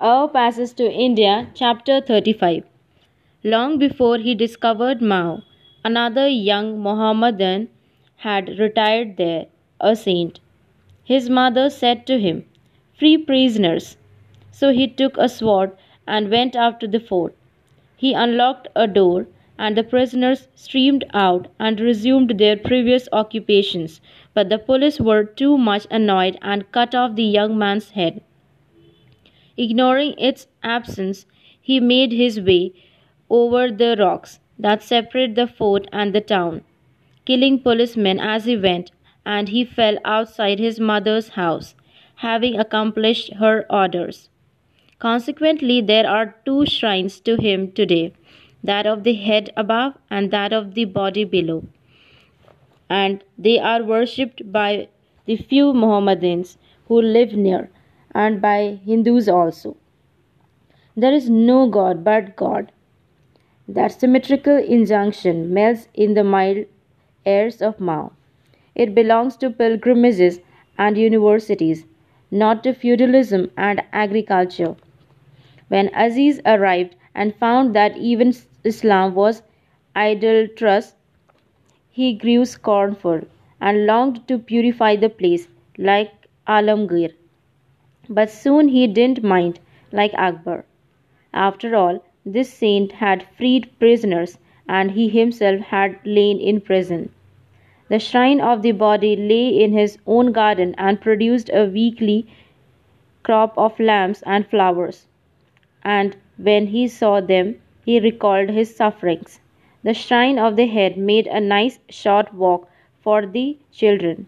A Passage to India, Chapter 35. Long before he discovered Mau, another young Mohammedan had retired there, a saint. His mother said to him, Free prisoners. So he took a sword and went to the fort. He unlocked a door, and the prisoners streamed out and resumed their previous occupations, but the police were too much annoyed and cut off the young man's head. Ignoring its absence, he made his way over the rocks that separate the fort and the town, killing policemen as he went, and he fell outside his mother's house, having accomplished her orders. Consequently, there are two shrines to him today that of the head above and that of the body below. And they are worshipped by the few Mohammedans who live near and by Hindus also. There is no God but God. That symmetrical injunction melts in the mild airs of Mau. It belongs to pilgrimages and universities, not to feudalism and agriculture. When Aziz arrived and found that even Islam was idolatrous, he grew scornful and longed to purify the place like Alamgir. But soon he didn't mind, like Akbar. After all, this saint had freed prisoners, and he himself had lain in prison. The shrine of the body lay in his own garden and produced a weekly crop of lamps and flowers. And when he saw them, he recalled his sufferings. The shrine of the head made a nice short walk for the children.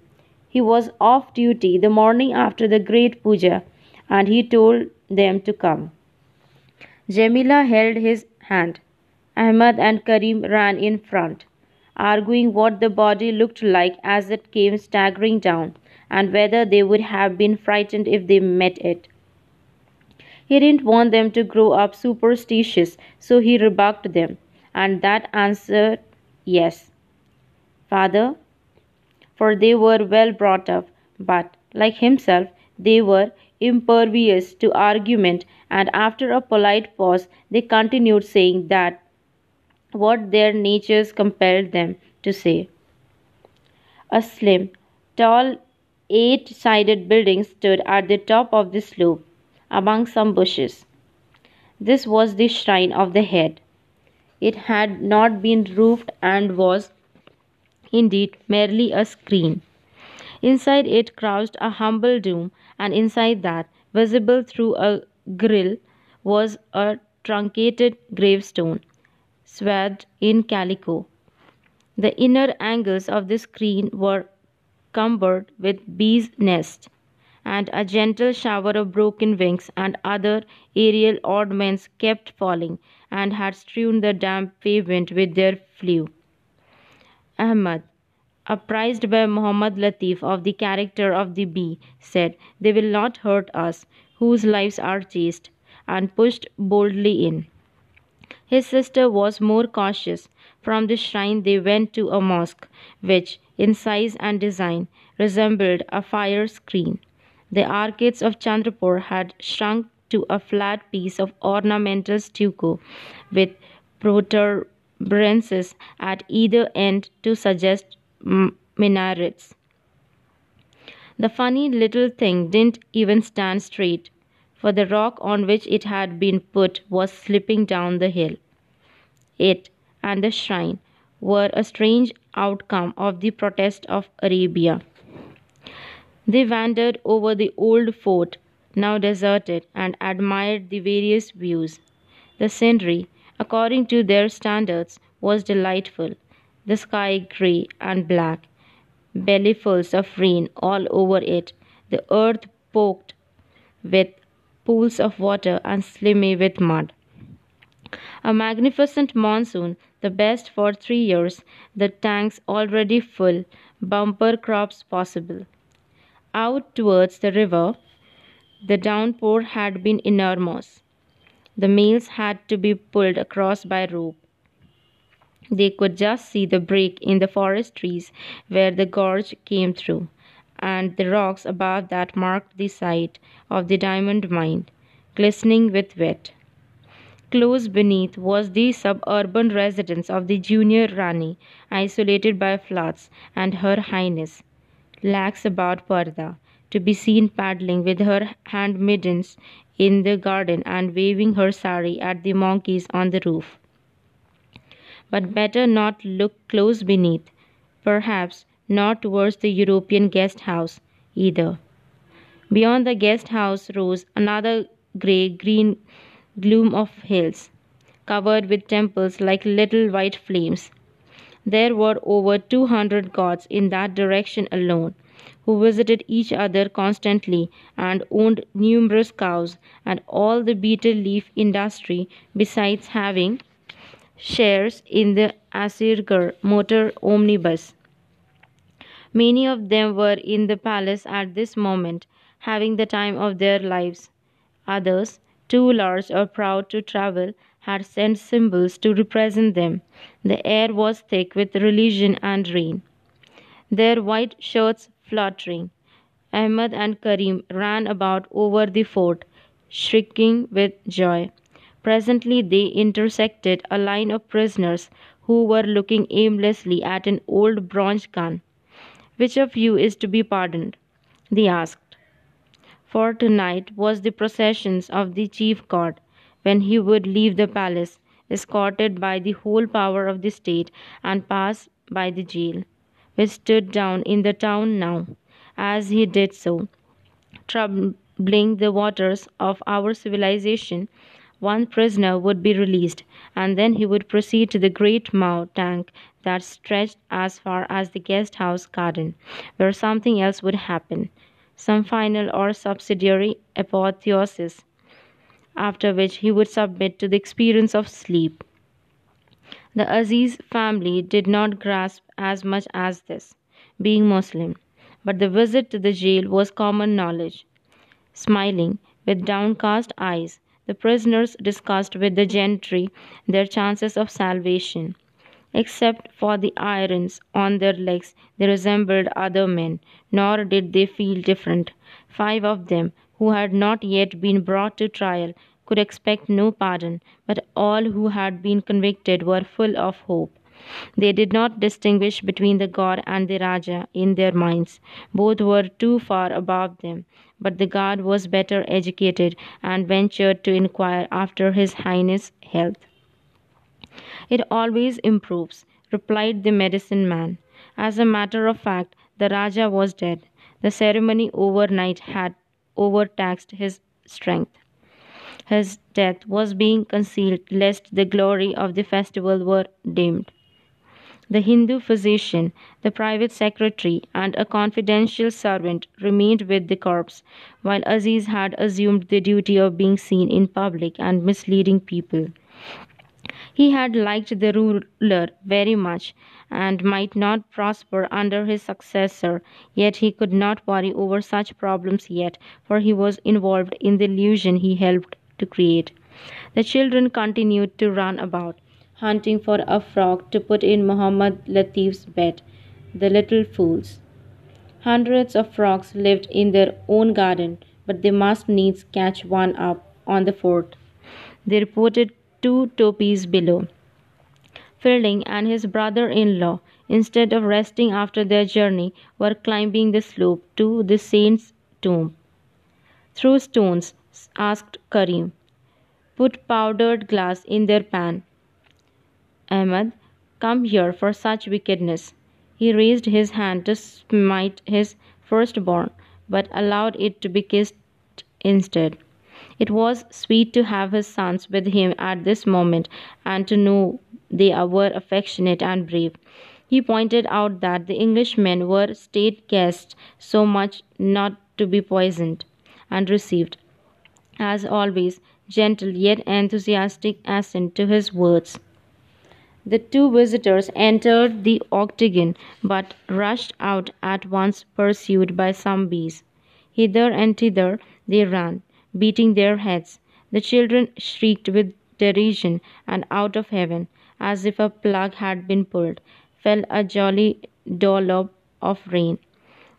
He was off duty the morning after the great puja, and he told them to come. Jamila held his hand. Ahmad and Karim ran in front, arguing what the body looked like as it came staggering down, and whether they would have been frightened if they met it. He didn't want them to grow up superstitious, so he rebuked them, and that answered yes. Father, for they were well brought up, but, like himself, they were impervious to argument, and after a polite pause, they continued saying that what their natures compelled them to say. A slim, tall, eight sided building stood at the top of the slope, among some bushes. This was the shrine of the head. It had not been roofed and was indeed merely a screen. Inside it crouched a humble dome, and inside that, visible through a grill, was a truncated gravestone, swathed in calico. The inner angles of the screen were cumbered with bees' nests, and a gentle shower of broken wings and other aerial ornaments kept falling and had strewn the damp pavement with their flew. Ahmad, apprised by Muhammad Latif of the character of the bee, said, They will not hurt us, whose lives are chaste, and pushed boldly in. His sister was more cautious. From the shrine they went to a mosque, which, in size and design, resembled a fire screen. The arcades of Chandrapur had shrunk to a flat piece of ornamental stucco with protuberances at either end to suggest minarets. The funny little thing didn't even stand straight, for the rock on which it had been put was slipping down the hill. It and the shrine were a strange outcome of the protest of Arabia. They wandered over the old fort, now deserted, and admired the various views. The scenery, according to their standards, was delightful. The sky grey and black, bellyfuls of rain all over it, the earth poked with pools of water and slimy with mud. A magnificent monsoon, the best for three years, the tanks already full, bumper crops possible. Out towards the river, the downpour had been enormous. The mails had to be pulled across by rope. They could just see the break in the forest trees where the gorge came through, and the rocks above that marked the site of the diamond mine. glistening with wet. Close beneath was the suburban residence of the junior Rani, isolated by floods, and Her Highness, lax about purdah, to be seen paddling with her handmaidens in the garden and waving her sari at the monkeys on the roof. But better not look close beneath, perhaps not towards the European guest house either. Beyond the guest house rose another grey green gloom of hills, covered with temples like little white flames. There were over two hundred gods in that direction alone, who visited each other constantly and owned numerous cows and all the betel leaf industry, besides having shares in the Asirgarh motor omnibus. Many of them were in the palace at this moment, having the time of their lives. Others, too large or proud to travel, had sent symbols to represent them. The air was thick with religion and rain. Their white shirts fluttering. Ahmed and Karim ran about over the fort, shrieking with joy. Presently they intersected a line of prisoners who were looking aimlessly at an old bronze gun. Which of you is to be pardoned? they asked for tonight was the processions of the chief god, when he would leave the palace, escorted by the whole power of the state, and pass by the jail, which stood down in the town now. As he did so, troubling the waters of our civilization, one prisoner would be released, and then he would proceed to the great Mau tank that stretched as far as the guest house garden, where something else would happen some final or subsidiary apotheosis, after which he would submit to the experience of sleep. The Aziz family did not grasp as much as this, being Muslim, but the visit to the jail was common knowledge. Smiling, with downcast eyes, the prisoners discussed with the gentry their chances of salvation. Except for the irons on their legs, they resembled other men, nor did they feel different. Five of them, who had not yet been brought to trial, could expect no pardon, but all who had been convicted were full of hope. They did not distinguish between the god and the Raja in their minds. Both were too far above them. But the god was better educated and ventured to inquire after his highness' health. It always improves, replied the medicine man. As a matter of fact, the Raja was dead. The ceremony overnight had overtaxed his strength. His death was being concealed lest the glory of the festival were dimmed. The Hindu physician, the private secretary, and a confidential servant remained with the corpse, while Aziz had assumed the duty of being seen in public and misleading people. He had liked the ruler very much, and might not prosper under his successor, yet he could not worry over such problems yet, for he was involved in the illusion he helped to create. The children continued to run about, hunting for a frog to put in Muhammad Latif's bed. The little fools. Hundreds of frogs lived in their own garden, but they must needs catch one up on the fort. They reported two topis below. Fielding and his brother in law, instead of resting after their journey, were climbing the slope to the saint's tomb. Throw stones, asked Karim. Put powdered glass in their pan. Ahmed, come here for such wickedness. He raised his hand to smite his firstborn, but allowed it to be kissed instead. It was sweet to have his sons with him at this moment and to know they were affectionate and brave. He pointed out that the Englishmen were state guests, so much not to be poisoned, and received, as always, gentle yet enthusiastic assent to his words. The two visitors entered the octagon, but rushed out at once, pursued by some bees. Hither and thither they ran, beating their heads. The children shrieked with derision, and out of heaven, as if a plug had been pulled, fell a jolly dollop of rain.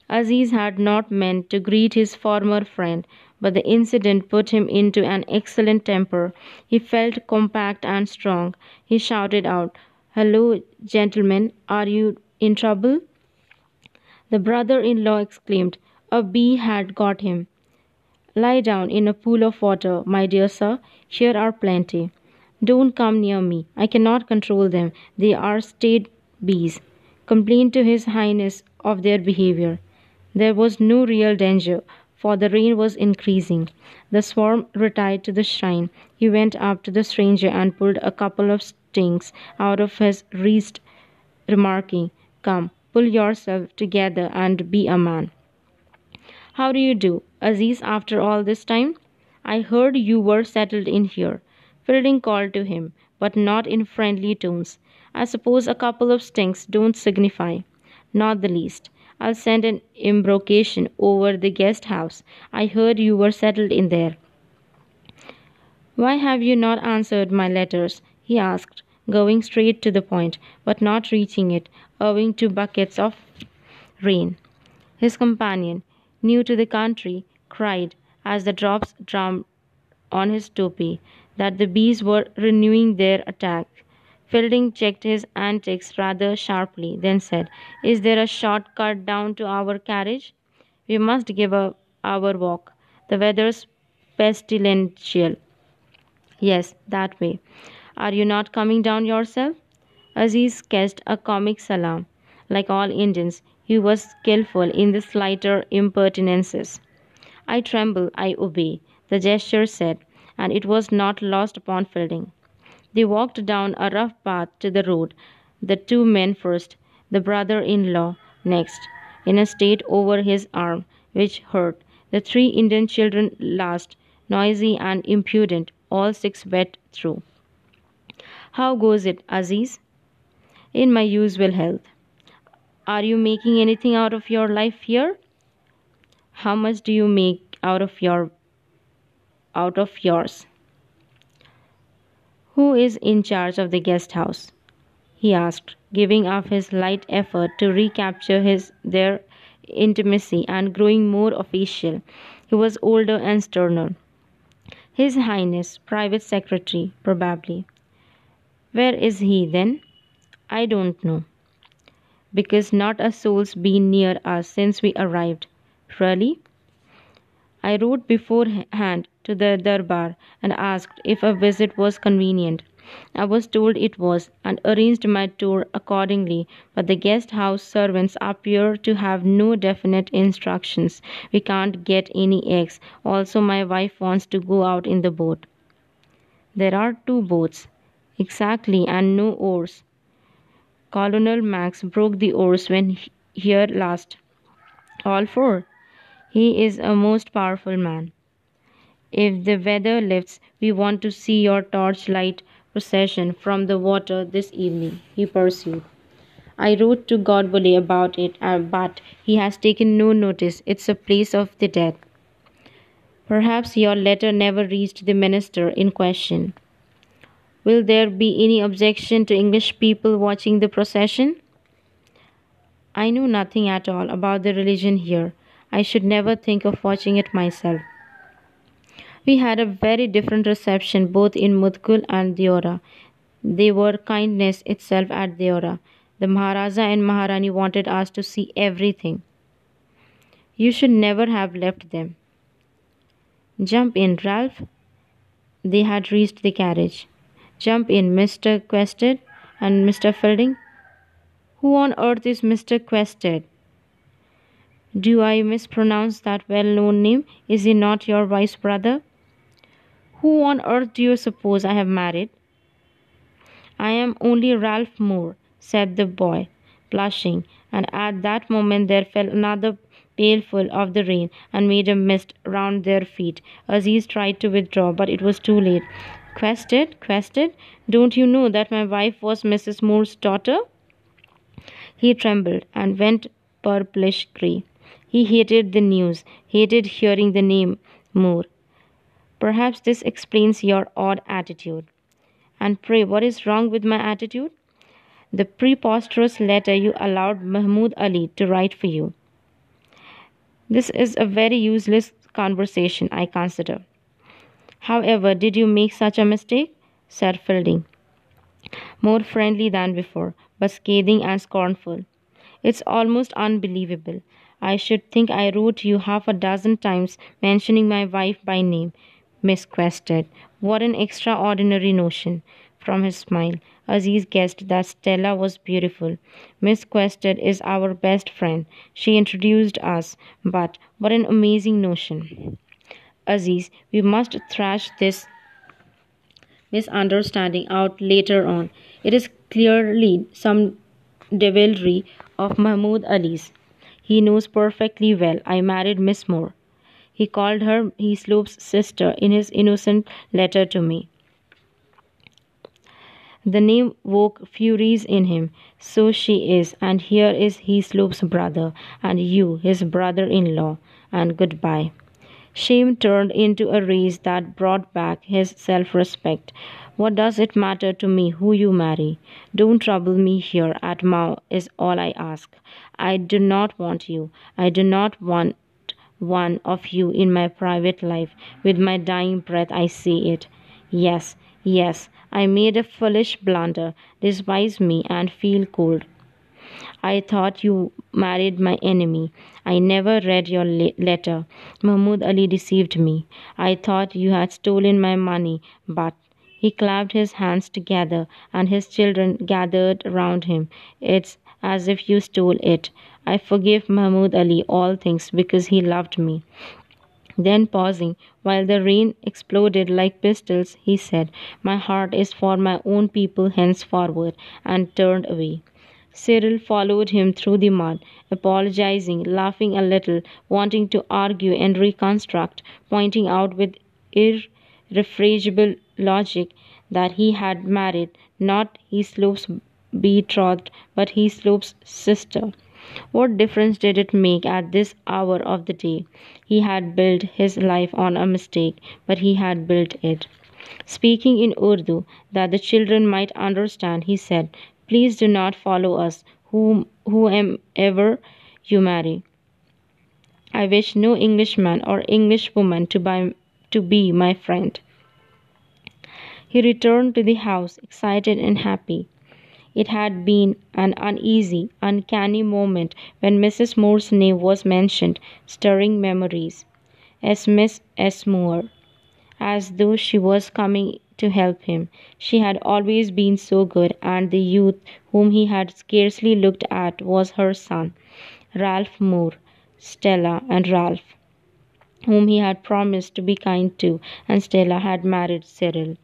Aziz had not meant to greet his former friend, but the incident put him into an excellent temper. He felt compact and strong. He shouted out, Hello, gentlemen, are you in trouble? The brother in law exclaimed, A bee had got him. Lie down in a pool of water, my dear sir. Here are plenty. Don't come near me. I cannot control them. They are state bees. Complain to His Highness of their behavior. There was no real danger, for the rain was increasing. The swarm retired to the shrine. He went up to the stranger and pulled a couple of stings out of his wrist, remarking, Come, pull yourself together and be a man. How do you do, Aziz, after all this time? I heard you were settled in here. Fielding called to him, but not in friendly tones. I suppose a couple of stings don't signify. Not the least. I'll send an embrocation over the guest house. I heard you were settled in there. Why have you not answered my letters? he asked, going straight to the point, but not reaching it, owing to buckets of rain. His companion, new to the country, cried as the drops drummed on his topi that the bees were renewing their attack. Fielding checked his antics rather sharply, then said, Is there a short cut down to our carriage? We must give up our walk. The weather's pestilential. Yes, that way. Are you not coming down yourself? Aziz sketched a comic salam. Like all Indians, he was skilful in the slighter impertinences. I tremble, I obey, the gesture said, and it was not lost upon Fielding. They walked down a rough path to the road, the two men first, the brother in law next, in a state over his arm, which hurt, the three Indian children last, noisy and impudent, all six wet through. How goes it, Aziz? In my usual health. Are you making anything out of your life here? How much do you make out of your out of yours? Who is in charge of the guest house? he asked, giving up his light effort to recapture his their intimacy and growing more official. He was older and sterner. His Highness, private secretary, probably. Where is he then? I don't know. Because not a soul's been near us since we arrived. Really? I wrote beforehand to the Darbar and asked if a visit was convenient. I was told it was, and arranged my tour accordingly, but the guest house servants appear to have no definite instructions. We can't get any eggs. Also, my wife wants to go out in the boat. There are two boats. Exactly, and no oars. Colonel Maggs broke the oars when here last. All four. He is a most powerful man. If the weather lifts, we want to see your torchlight procession from the water this evening, he pursued. I wrote to Godbole about it, uh, but he has taken no notice. It's a place of the dead. Perhaps your letter never reached the minister in question. Will there be any objection to English people watching the procession? I know nothing at all about the religion here. I should never think of watching it myself. We had a very different reception both in Mudkul and Deora. They were kindness itself at Deora. The Maharaja and Maharani wanted us to see everything. You should never have left them. Jump in, Ralph. They had reached the carriage. Jump in, Mr. Quested and Mr. Fielding. Who on earth is Mr. Quested? Do I mispronounce that well known name? Is he not your wife's brother? Who on earth do you suppose I have married? I am only Ralph Moore, said the boy, blushing, and at that moment there fell another pailful of the rain and made a mist round their feet. Aziz tried to withdraw, but it was too late. Quested, Quested, don't you know that my wife was Mrs. Moore's daughter? He trembled and went purplish grey. He hated the news, hated hearing the name Moore. Perhaps this explains your odd attitude. And pray, what is wrong with my attitude? The preposterous letter you allowed Mahmoud Ali to write for you. This is a very useless conversation, I consider. However, did you make such a mistake? said Fielding, more friendly than before, but scathing and scornful. It's almost unbelievable. I should think I wrote you half a dozen times mentioning my wife by name. Miss Quested. What an extraordinary notion. From his smile, Aziz guessed that Stella was beautiful. Miss Quested is our best friend. She introduced us, but what an amazing notion. Aziz, we must thrash this misunderstanding out later on. It is clearly some devilry of Mahmoud Ali's. He knows perfectly well I married Miss Moore. He called her Heaslop's sister in his innocent letter to me. The name woke furies in him. So she is, and here is Heaslop's brother, and you, his brother in law, and goodbye. Shame turned into a rage that brought back his self respect. What does it matter to me who you marry? Don't trouble me here at Mau, is all I ask. I do not want you. I do not want one of you in my private life. With my dying breath, I say it. Yes, yes, I made a foolish blunder. Despise me and feel cold. I thought you married my enemy. I never read your le- letter. Mahmoud Ali deceived me. I thought you had stolen my money, but he clapped his hands together, and his children gathered round him. It's as if you stole it. I forgive Mahmoud Ali all things because he loved me. Then, pausing, while the rain exploded like pistols, he said, My heart is for my own people henceforward, and turned away. Cyril followed him through the mud, apologizing, laughing a little, wanting to argue and reconstruct, pointing out with irrefragable logic that he had married not Heaslop's betrothed, but Heaslop's sister. What difference did it make at this hour of the day? He had built his life on a mistake, but he had built it. Speaking in Urdu, that the children might understand, he said, Please do not follow us, whom, whomever you marry. I wish no Englishman or Englishwoman to, buy, to be my friend. He returned to the house excited and happy. It had been an uneasy, uncanny moment when Mrs. Moore's name was mentioned, stirring memories. As Miss S. Moore, as though she was coming to help him. She had always been so good, and the youth whom he had scarcely looked at was her son, Ralph Moore, Stella, and Ralph, whom he had promised to be kind to, and Stella had married Cyril.